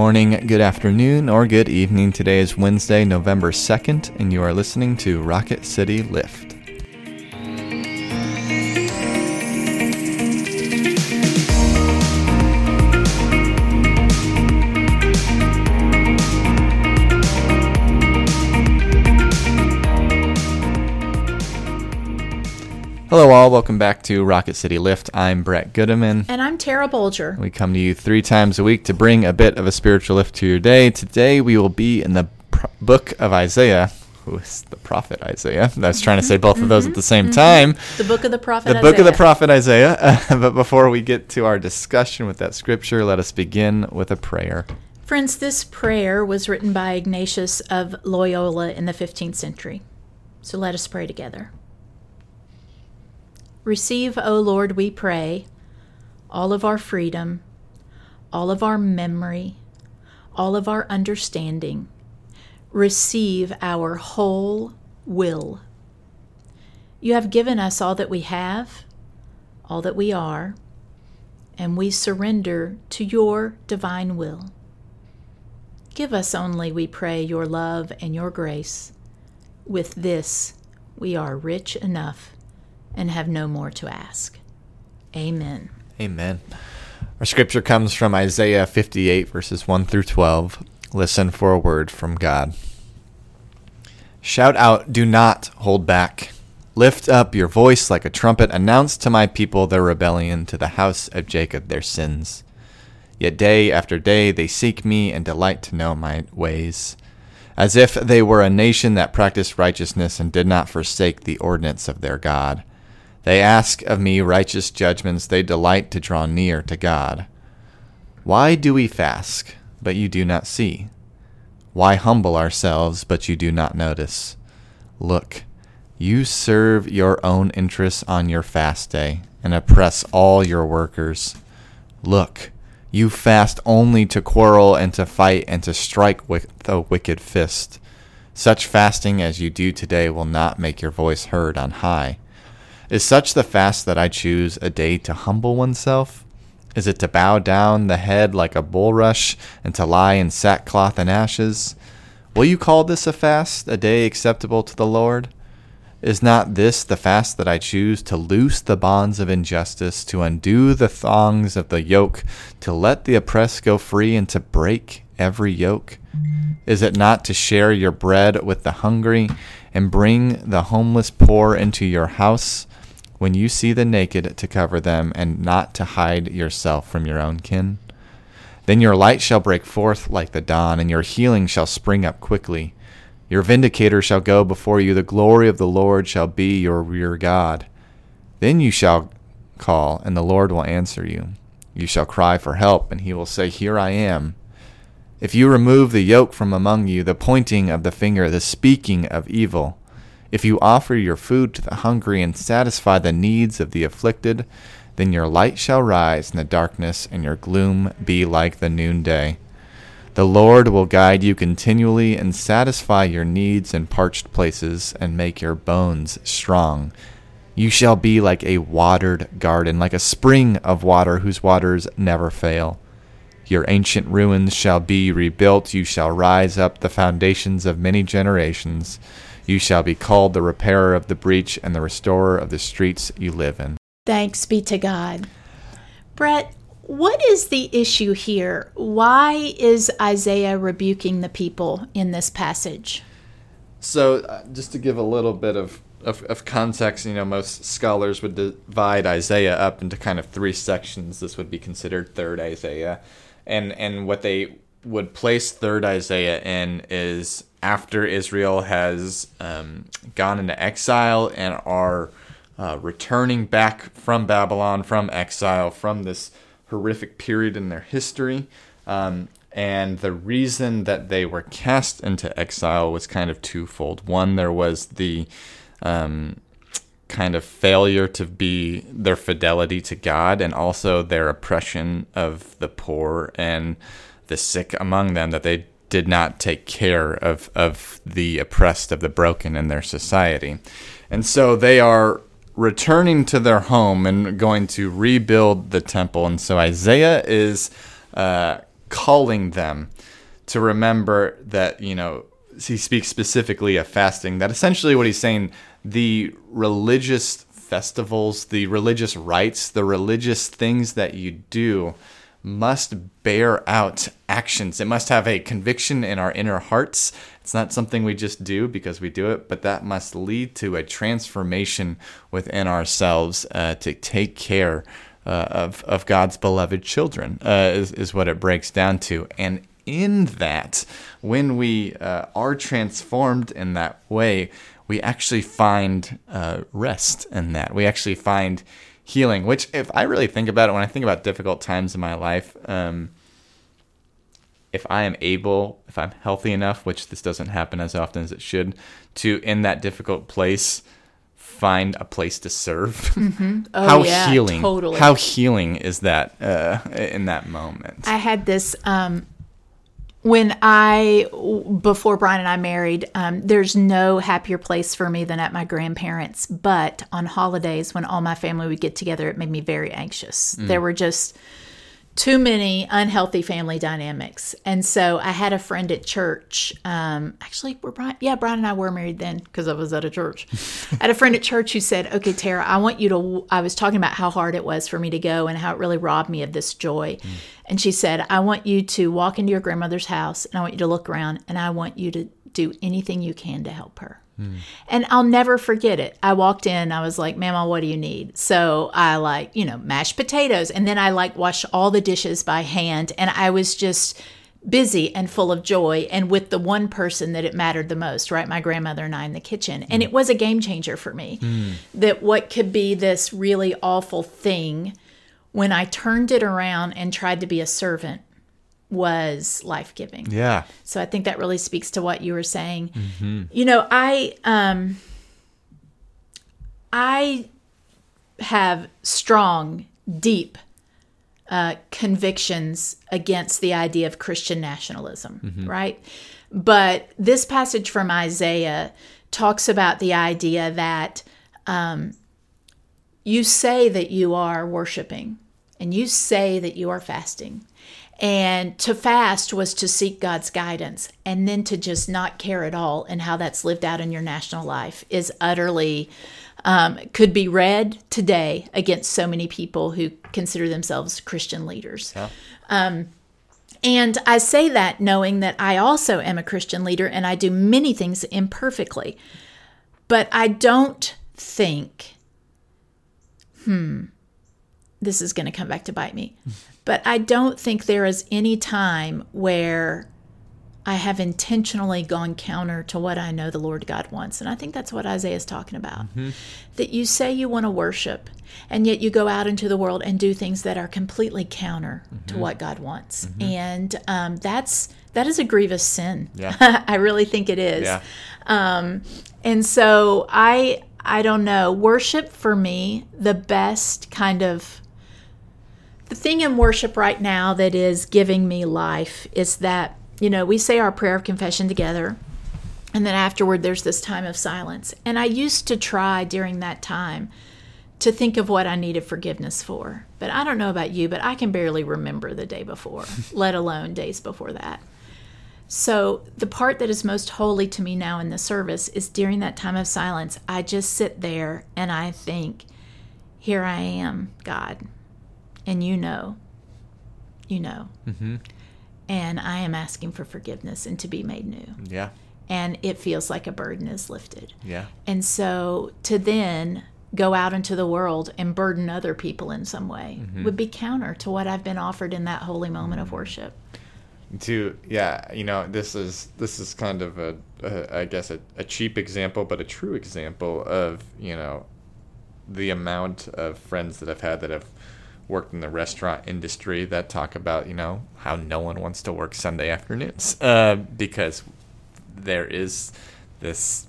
morning, good afternoon, or good evening. Today is Wednesday, November 2nd, and you are listening to Rocket City Lift. Hello, all. Welcome back to Rocket City Lift. I'm Brett Goodeman. And I'm Tara Bolger. We come to you three times a week to bring a bit of a spiritual lift to your day. Today, we will be in the pro- book of Isaiah. Who is the prophet Isaiah? I was trying to say both of those at the same time. The book of the prophet Isaiah. The book of the prophet Isaiah. Uh, but before we get to our discussion with that scripture, let us begin with a prayer. Friends, this prayer was written by Ignatius of Loyola in the 15th century. So let us pray together. Receive, O Lord, we pray, all of our freedom, all of our memory, all of our understanding. Receive our whole will. You have given us all that we have, all that we are, and we surrender to your divine will. Give us only, we pray, your love and your grace. With this, we are rich enough and have no more to ask. Amen. Amen. Our scripture comes from Isaiah 58, verses 1 through 12. Listen for a word from God. Shout out, do not hold back. Lift up your voice like a trumpet. Announce to my people their rebellion, to the house of Jacob their sins. Yet day after day they seek me and delight to know my ways, as if they were a nation that practiced righteousness and did not forsake the ordinance of their God. They ask of me righteous judgments, they delight to draw near to God. Why do we fast, but you do not see? Why humble ourselves, but you do not notice? Look, you serve your own interests on your fast day and oppress all your workers. Look, you fast only to quarrel and to fight and to strike with a wicked fist. Such fasting as you do today will not make your voice heard on high. Is such the fast that I choose a day to humble oneself? Is it to bow down the head like a bulrush and to lie in sackcloth and ashes? Will you call this a fast, a day acceptable to the Lord? Is not this the fast that I choose to loose the bonds of injustice, to undo the thongs of the yoke, to let the oppressed go free, and to break every yoke? Is it not to share your bread with the hungry, and bring the homeless poor into your house? When you see the naked, to cover them, and not to hide yourself from your own kin? Then your light shall break forth like the dawn, and your healing shall spring up quickly. Your vindicator shall go before you, the glory of the Lord shall be your rear God. Then you shall call, and the Lord will answer you. You shall cry for help, and he will say, Here I am. If you remove the yoke from among you, the pointing of the finger, the speaking of evil, if you offer your food to the hungry and satisfy the needs of the afflicted, then your light shall rise in the darkness, and your gloom be like the noonday. The Lord will guide you continually and satisfy your needs in parched places and make your bones strong. You shall be like a watered garden, like a spring of water whose waters never fail. Your ancient ruins shall be rebuilt. You shall rise up the foundations of many generations. You shall be called the repairer of the breach and the restorer of the streets you live in. Thanks be to God. Brett, what is the issue here? Why is Isaiah rebuking the people in this passage? So, uh, just to give a little bit of, of, of, context, you know, most scholars would divide Isaiah up into kind of three sections. This would be considered third Isaiah. And, and what they would place third Isaiah in is after Israel has um, gone into exile and are uh, returning back from Babylon, from exile, from this horrific period in their history. Um, and the reason that they were cast into exile was kind of twofold. One, there was the um, kind of failure to be their fidelity to God, and also their oppression of the poor and the sick among them, that they did not take care of, of the oppressed, of the broken in their society. And so they are returning to their home and going to rebuild the temple. And so Isaiah is uh, calling them to remember that you know he speaks specifically of fasting. That essentially what he's saying the religious festivals, the religious rites, the religious things that you do must bear out actions. It must have a conviction in our inner hearts. It's not something we just do because we do it, but that must lead to a transformation within ourselves uh, to take care uh, of, of God's beloved children, uh, is, is what it breaks down to. And in that, when we uh, are transformed in that way, we actually find uh, rest in that. We actually find healing, which, if I really think about it, when I think about difficult times in my life, um, if I am able, if I'm healthy enough, which this doesn't happen as often as it should, to in that difficult place find a place to serve. Mm-hmm. Oh, how yeah, healing! Totally. How healing is that uh, in that moment? I had this um, when I before Brian and I married. Um, there's no happier place for me than at my grandparents. But on holidays, when all my family would get together, it made me very anxious. There were just too many unhealthy family dynamics. And so I had a friend at church. Um, actually, we're Brian, yeah, Brian and I were married then because I was at a church. I had a friend at church who said, "Okay, Tara, I want you to." I was talking about how hard it was for me to go and how it really robbed me of this joy. And she said, "I want you to walk into your grandmother's house and I want you to look around and I want you to do anything you can to help her." Mm. And I'll never forget it. I walked in, I was like, Mama, what do you need? So I like, you know, mashed potatoes. And then I like wash all the dishes by hand. And I was just busy and full of joy and with the one person that it mattered the most, right? My grandmother and I in the kitchen. And mm. it was a game changer for me mm. that what could be this really awful thing when I turned it around and tried to be a servant was life giving. Yeah. So I think that really speaks to what you were saying. You know, I um I have strong, deep uh, convictions against the idea of Christian nationalism, right? But this passage from Isaiah talks about the idea that um, you say that you are worshiping and you say that you are fasting. And to fast was to seek God's guidance, and then to just not care at all and how that's lived out in your national life is utterly um, could be read today against so many people who consider themselves Christian leaders. Um, and I say that knowing that I also am a Christian leader and I do many things imperfectly. But I don't think, hmm, this is going to come back to bite me. But I don't think there is any time where I have intentionally gone counter to what I know the Lord God wants. And I think that's what Isaiah is talking about. That you say you want to worship, and yet you go out into the world and do things that are completely counter to what God wants. And um, that's that is a grievous sin. Yeah. I really think it is. Yeah. Um, and so I I don't know. Worship for me, the best kind of the thing in worship right now that is giving me life is that, you know, we say our prayer of confession together. And then afterward, there's this time of silence. And I used to try during that time to think of what I needed forgiveness for. But I don't know about you, but I can barely remember the day before, let alone days before that. So, the part that is most holy to me now in the service is during that time of silence, I just sit there and I think, Here I am, God. And you know, you know. Mm-hmm. And I am asking for forgiveness and to be made new. Yeah. And it feels like a burden is lifted. Yeah. And so to then go out into the world and burden other people in some way mm-hmm. would be counter to what I've been offered in that holy moment of mm-hmm. worship. to yeah you know this is this is kind of a, a i guess a, a cheap example but a true example of you know the amount of friends that i've had that have worked in the restaurant industry that talk about you know how no one wants to work sunday afternoons uh, because there is this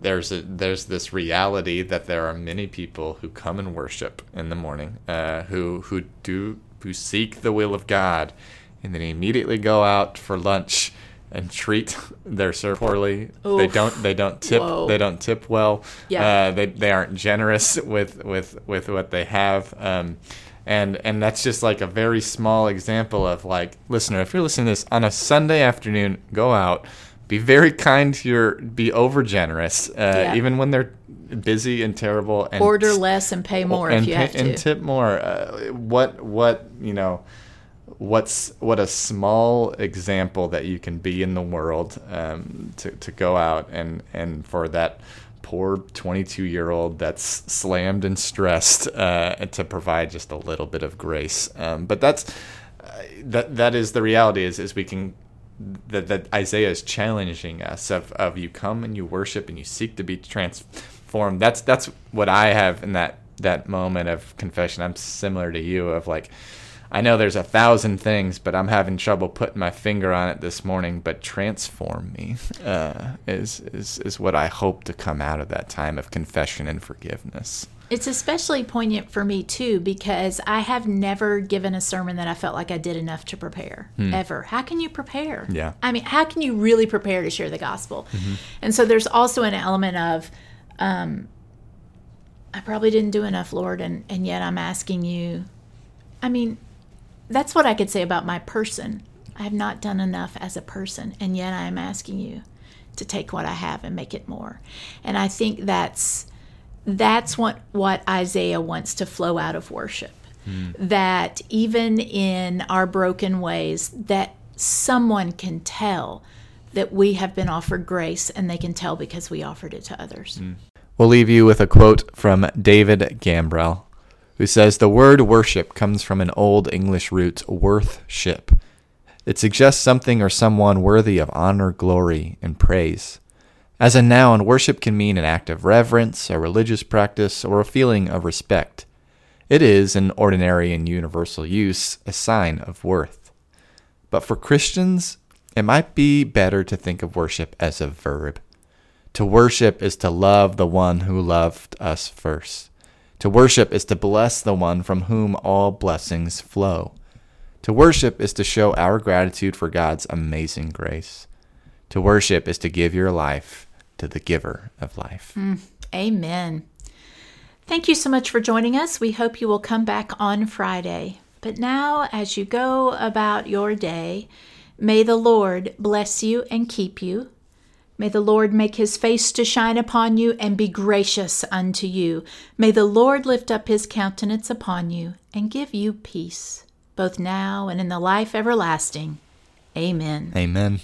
there's a there's this reality that there are many people who come and worship in the morning, uh, who who do who seek the will of God, and then immediately go out for lunch and treat their server poorly. They don't they don't tip Whoa. they don't tip well. Yeah. Uh, they they aren't generous with with with what they have. Um, and and that's just like a very small example of like listener if you're listening to this on a sunday afternoon go out be very kind to your be over generous uh, Yeah. even when they're busy and terrible and Order less and pay more and, if you pay- have to. and tip more uh, what what you know what's what a small example that you can be in the world um, to, to go out and and for that poor 22 year old that's slammed and stressed uh, to provide just a little bit of grace um, but that's uh, that that is the reality is is we can that, that Isaiah is challenging us of, of you come and you worship and you seek to be transformed. That's that's what I have in that that moment of confession. I'm similar to you of like I know there's a thousand things, but I'm having trouble putting my finger on it this morning. But transform me uh, is is is what I hope to come out of that time of confession and forgiveness. It's especially poignant for me too because I have never given a sermon that I felt like I did enough to prepare ever. How can you prepare? Hmm. Yeah. Mm-hmm. I mean, how can you really prepare to share the gospel? And so there's also an element of, um, I probably didn't do enough, Lord, and and yet I'm asking you. I mean, that's what I could say about my person. I have not done enough as a person, and yet I am asking you to take what I have and make it more. And I think that's that's what what Isaiah wants to flow out of worship. Hmm. That even in our broken ways, that someone can tell that we have been offered grace, and they can tell because we offered it to others. Hmm. We'll leave you with a quote from David Gambrell, who says The word worship comes from an old English root, worthship. It suggests something or someone worthy of honor, glory, and praise. As a noun, worship can mean an act of reverence, a religious practice, or a feeling of respect. It is, in ordinary and universal use, a sign of worth. But for Christians, it might be better to think of worship as a verb. To worship is to love the one who loved us first. To worship is to bless the one from whom all blessings flow. To worship is to show our gratitude for God's amazing grace. To worship is to give your life to the giver of life. Mm, amen. Thank you so much for joining us. We hope you will come back on Friday. But now, as you go about your day, may the Lord bless you and keep you. May the Lord make his face to shine upon you and be gracious unto you. May the Lord lift up his countenance upon you and give you peace, both now and in the life everlasting. Amen. Amen.